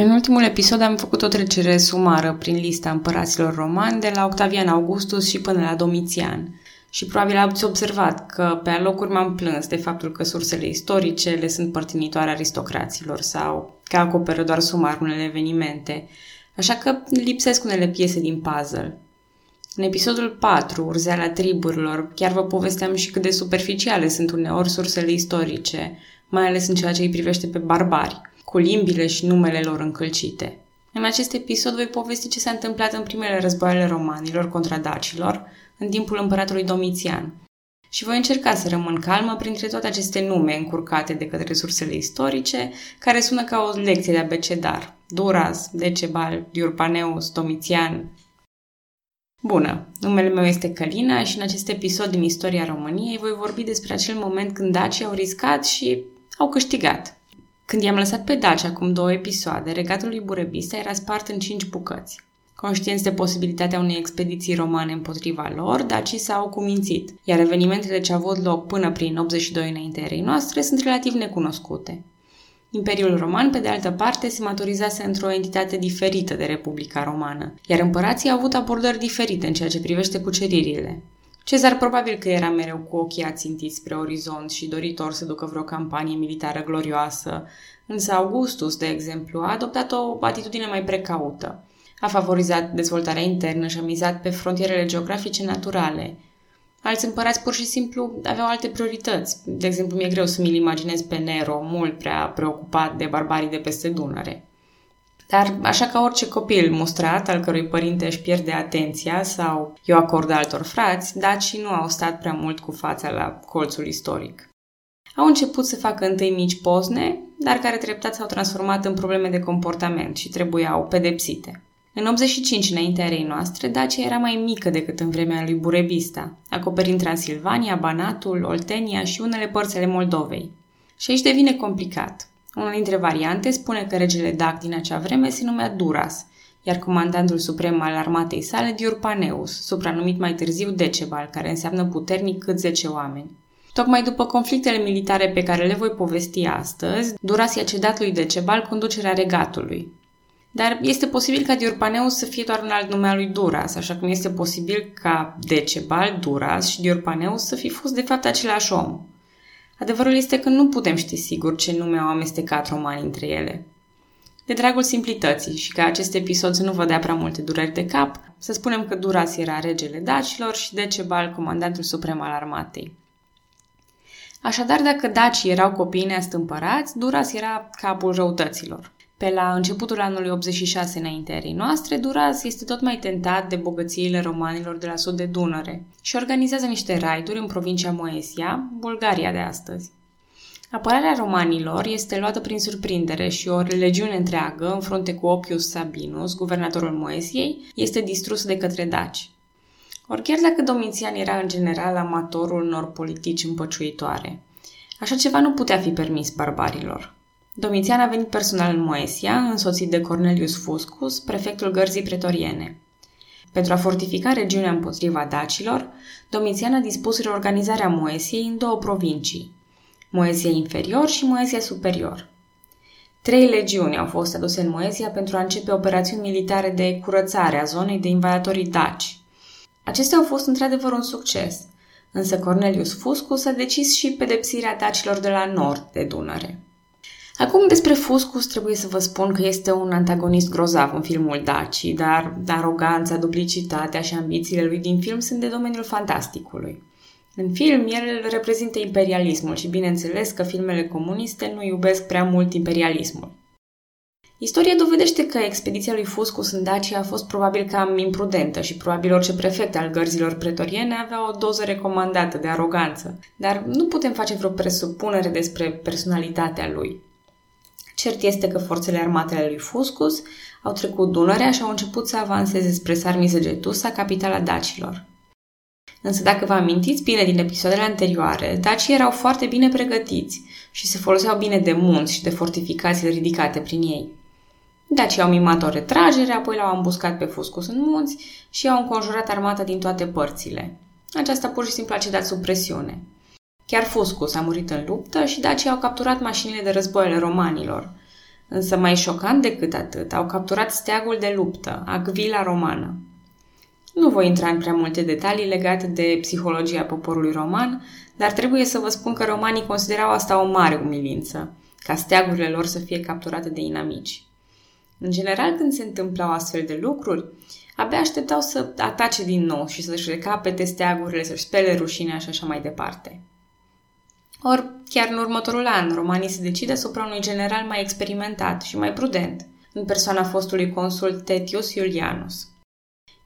În ultimul episod am făcut o trecere sumară prin lista împăraților romani de la Octavian Augustus și până la Domitian. Și probabil ați observat că pe alocuri m-am plâns de faptul că sursele istorice le sunt părtinitoare aristocraților sau că acoperă doar sumar unele evenimente, așa că lipsesc unele piese din puzzle. În episodul 4, Urzeala triburilor, chiar vă povesteam și cât de superficiale sunt uneori sursele istorice, mai ales în ceea ce îi privește pe barbari cu limbile și numele lor încălcite. În acest episod voi povesti ce s-a întâmplat în primele războaiele romanilor contra dacilor, în timpul împăratului Domitian. Și voi încerca să rămân calmă printre toate aceste nume încurcate de către resursele istorice, care sună ca o lecție de abecedar. Duras, Decebal, Diurpaneus, Domitian. Bună, numele meu este Călina și în acest episod din istoria României voi vorbi despre acel moment când dacii au riscat și au câștigat. Când i-am lăsat pe Daci acum două episoade, regatul lui Burebista era spart în cinci bucăți. Conștienți de posibilitatea unei expediții romane împotriva lor, dacii s-au cumințit, iar evenimentele ce au avut loc până prin 82 înainte erei noastre sunt relativ necunoscute. Imperiul Roman, pe de altă parte, se maturizase într-o entitate diferită de Republica Romană, iar împărații au avut abordări diferite în ceea ce privește cuceririle. Cezar probabil că era mereu cu ochii ațintiți spre orizont și doritor să ducă vreo campanie militară glorioasă, însă Augustus, de exemplu, a adoptat o atitudine mai precaută. A favorizat dezvoltarea internă și a mizat pe frontierele geografice naturale. Alți împărați pur și simplu aveau alte priorități. De exemplu, mi-e greu să mi-l imaginez pe Nero, mult prea preocupat de barbarii de peste Dunăre. Dar așa ca orice copil mustrat, al cărui părinte își pierde atenția sau eu acord altor frați, dacii nu au stat prea mult cu fața la colțul istoric. Au început să facă întâi mici pozne, dar care treptat s-au transformat în probleme de comportament și trebuiau pedepsite. În 85 înaintea erei noastre, Dacia era mai mică decât în vremea lui Burebista, acoperind Transilvania, Banatul, Oltenia și unele părți ale Moldovei. Și aici devine complicat. Una dintre variante spune că regele Dac din acea vreme se numea Duras, iar comandantul suprem al armatei sale Diurpaneus, supranumit mai târziu Decebal, care înseamnă puternic cât 10 oameni. Tocmai după conflictele militare pe care le voi povesti astăzi, Duras i-a cedat lui Decebal conducerea regatului. Dar este posibil ca Diurpaneus să fie doar un alt nume al lui Duras, așa cum este posibil ca Decebal, Duras și Diurpaneus să fi fost de fapt același om. Adevărul este că nu putem ști sigur ce nume au amestecat romanii între ele. De dragul simplității și ca acest episod să nu vă dea prea multe dureri de cap, să spunem că Duras era regele dacilor și Decebal comandantul suprem al armatei. Așadar, dacă dacii erau copiii neastâmpărați, Duras era capul răutăților. Pe la începutul anului 86 înaintea noastre, Duras este tot mai tentat de bogățiile romanilor de la sud de Dunăre și organizează niște raiduri în provincia Moesia, Bulgaria de astăzi. Apărarea romanilor este luată prin surprindere și o legiune întreagă, în frunte cu Oppius Sabinus, guvernatorul Moesiei, este distrusă de către daci. Ori chiar dacă Domitian era în general amatorul unor politici împăciuitoare, așa ceva nu putea fi permis barbarilor. Domitian a venit personal în Moesia, însoțit de Cornelius Fuscus, prefectul gărzii pretoriene. Pentru a fortifica regiunea împotriva dacilor, Domitian a dispus reorganizarea Moesiei în două provincii, Moesia inferior și Moesia superior. Trei legiuni au fost aduse în Moesia pentru a începe operațiuni militare de curățare a zonei de invadatorii daci. Acestea au fost într-adevăr un succes, însă Cornelius Fuscus a decis și pedepsirea dacilor de la nord de Dunăre. Acum despre Fuscus trebuie să vă spun că este un antagonist grozav în filmul Daci, dar aroganța, duplicitatea și ambițiile lui din film sunt de domeniul fantasticului. În film, el reprezintă imperialismul și bineînțeles că filmele comuniste nu iubesc prea mult imperialismul. Istoria dovedește că expediția lui Fuscus în Dacia a fost probabil cam imprudentă și probabil orice prefect al gărzilor pretoriene avea o doză recomandată de aroganță, dar nu putem face vreo presupunere despre personalitatea lui. Cert este că forțele armate ale lui Fuscus au trecut Dunărea și au început să avanseze spre Sarmisegetusa, capitala dacilor. Însă dacă vă amintiți bine din episoadele anterioare, dacii erau foarte bine pregătiți și se foloseau bine de munți și de fortificațiile ridicate prin ei. Dacii au mimat o retragere, apoi l-au ambuscat pe Fuscus în munți și au înconjurat armata din toate părțile. Aceasta pur și simplu a cedat sub presiune. Chiar Fuscus a murit în luptă și dacii au capturat mașinile de război ale romanilor. Însă mai șocant decât atât, au capturat steagul de luptă, Agvila romană. Nu voi intra în prea multe detalii legate de psihologia poporului roman, dar trebuie să vă spun că romanii considerau asta o mare umilință, ca steagurile lor să fie capturate de inamici. În general, când se întâmplau astfel de lucruri, abia așteptau să atace din nou și să-și recapete steagurile, să-și spele rușinea și așa mai departe. Or, chiar în următorul an, romanii se decide asupra unui general mai experimentat și mai prudent, în persoana fostului consul Tetius Iulianus.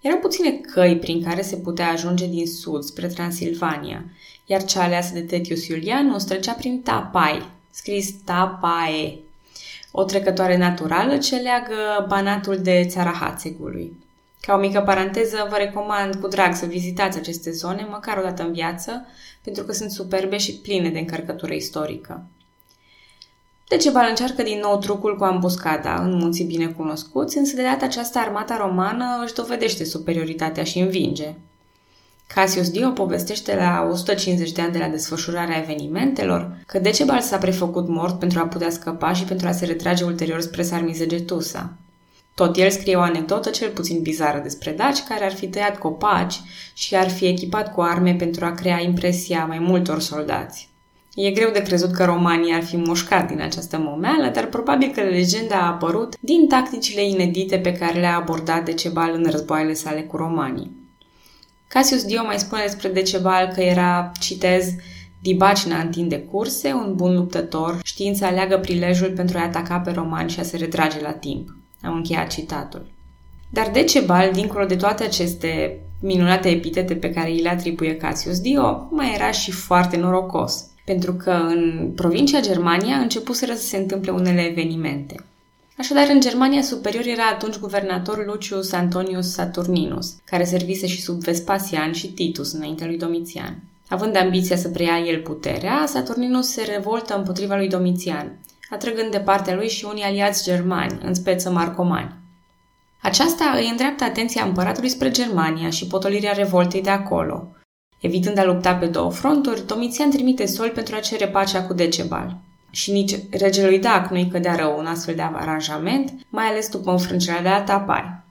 Erau puține căi prin care se putea ajunge din sud spre Transilvania, iar cea aleasă de Tetius Iulianus trecea prin Tapai, scris Tapae, o trecătoare naturală ce leagă Banatul de țara Hațegului. Ca o mică paranteză, vă recomand cu drag să vizitați aceste zone măcar o dată în viață, pentru că sunt superbe și pline de încărcătură istorică. Decebal încearcă din nou trucul cu ambuscada în munții binecunoscuți, însă de data aceasta armata romană își dovedește superioritatea și învinge. Cassius Dio povestește la 150 de ani de la desfășurarea evenimentelor că Decebal s-a prefăcut mort pentru a putea scăpa și pentru a se retrage ulterior spre Sarmizegetusa. Tot el scrie o anecdotă cel puțin bizară despre daci care ar fi tăiat copaci și ar fi echipat cu arme pentru a crea impresia mai multor soldați. E greu de crezut că romanii ar fi mușcat din această momeală, dar probabil că legenda a apărut din tacticile inedite pe care le-a abordat Decebal în războaiele sale cu romanii. Cassius Dio mai spune despre Decebal că era, citez, Dibacina întinde curse, un bun luptător, știind să aleagă prilejul pentru a ataca pe romani și a se retrage la timp. Am încheiat citatul. Dar Decebal, dincolo de toate aceste minunate epitete pe care îi le atribuie Cassius Dio, mai era și foarte norocos, pentru că în provincia Germania începuseră să se întâmple unele evenimente. Așadar, în Germania superior era atunci guvernator Lucius Antonius Saturninus, care servise și sub Vespasian și Titus înainte lui Domitian. Având ambiția să preia el puterea, Saturninus se revoltă împotriva lui Domitian, atrăgând de partea lui și unii aliați germani, în speță marcomani. Aceasta îi îndreaptă atenția împăratului spre Germania și potolirea revoltei de acolo. Evitând a lupta pe două fronturi, Domitian trimite sol pentru a cere pacea cu Decebal. Și nici regelui Dac nu-i cădea rău un astfel de aranjament, mai ales după înfrângerea de Atapai.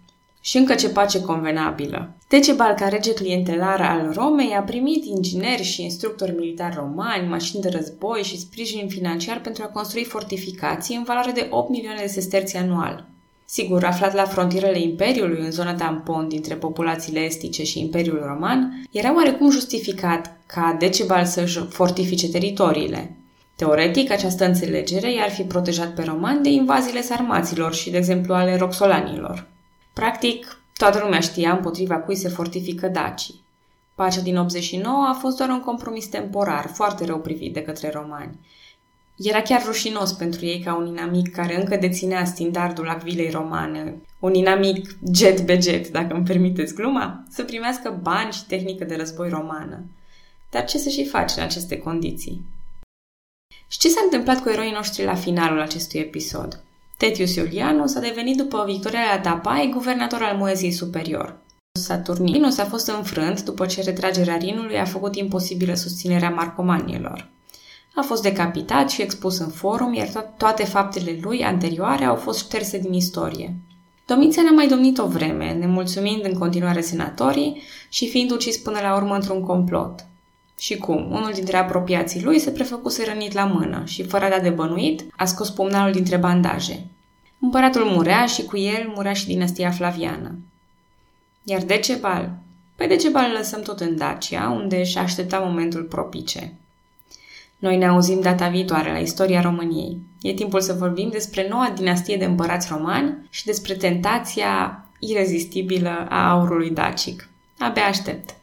Și încă ce pace convenabilă. Decebal, ca rege clientelar al Romei, a primit ingineri și instructori militari romani, mașini de război și sprijin financiar pentru a construi fortificații în valoare de 8 milioane de sesterți anual. Sigur, aflat la frontierele Imperiului, în zona tampon dintre populațiile estice și Imperiul Roman, era oarecum justificat ca Decebal să-și fortifice teritoriile. Teoretic, această înțelegere i-ar fi protejat pe romani de invaziile sarmaților și, de exemplu, ale roxolanilor. Practic, toată lumea știa împotriva cui se fortifică dacii. Pacea din 89 a fost doar un compromis temporar, foarte rău privit de către romani. Era chiar rușinos pentru ei ca un inamic care încă deținea standardul acvilei romane, un inamic jet be jet, dacă îmi permiteți gluma, să primească bani și tehnică de război romană. Dar ce să și faci în aceste condiții? Și ce s-a întâmplat cu eroii noștri la finalul acestui episod? Tetius Iulianus a devenit după victoria la Tapai guvernator al Moeziei Superior. Saturninus a fost înfrânt după ce retragerea Rinului a făcut imposibilă susținerea marcomanilor. A fost decapitat și expus în forum, iar to- toate faptele lui anterioare au fost șterse din istorie. Domitian a mai domnit o vreme, nemulțumind în continuare senatorii și fiind ucis până la urmă într-un complot. Și cum? Unul dintre apropiații lui se prefăcuse rănit la mână și, fără a da de bănuit, a scos pumnalul dintre bandaje. Împăratul murea și cu el murea și dinastia Flaviană. Iar Decebal? Pe Decebal îl lăsăm tot în Dacia, unde își aștepta momentul propice. Noi ne auzim data viitoare la istoria României. E timpul să vorbim despre noua dinastie de împărați romani și despre tentația irezistibilă a aurului dacic. Abia aștept!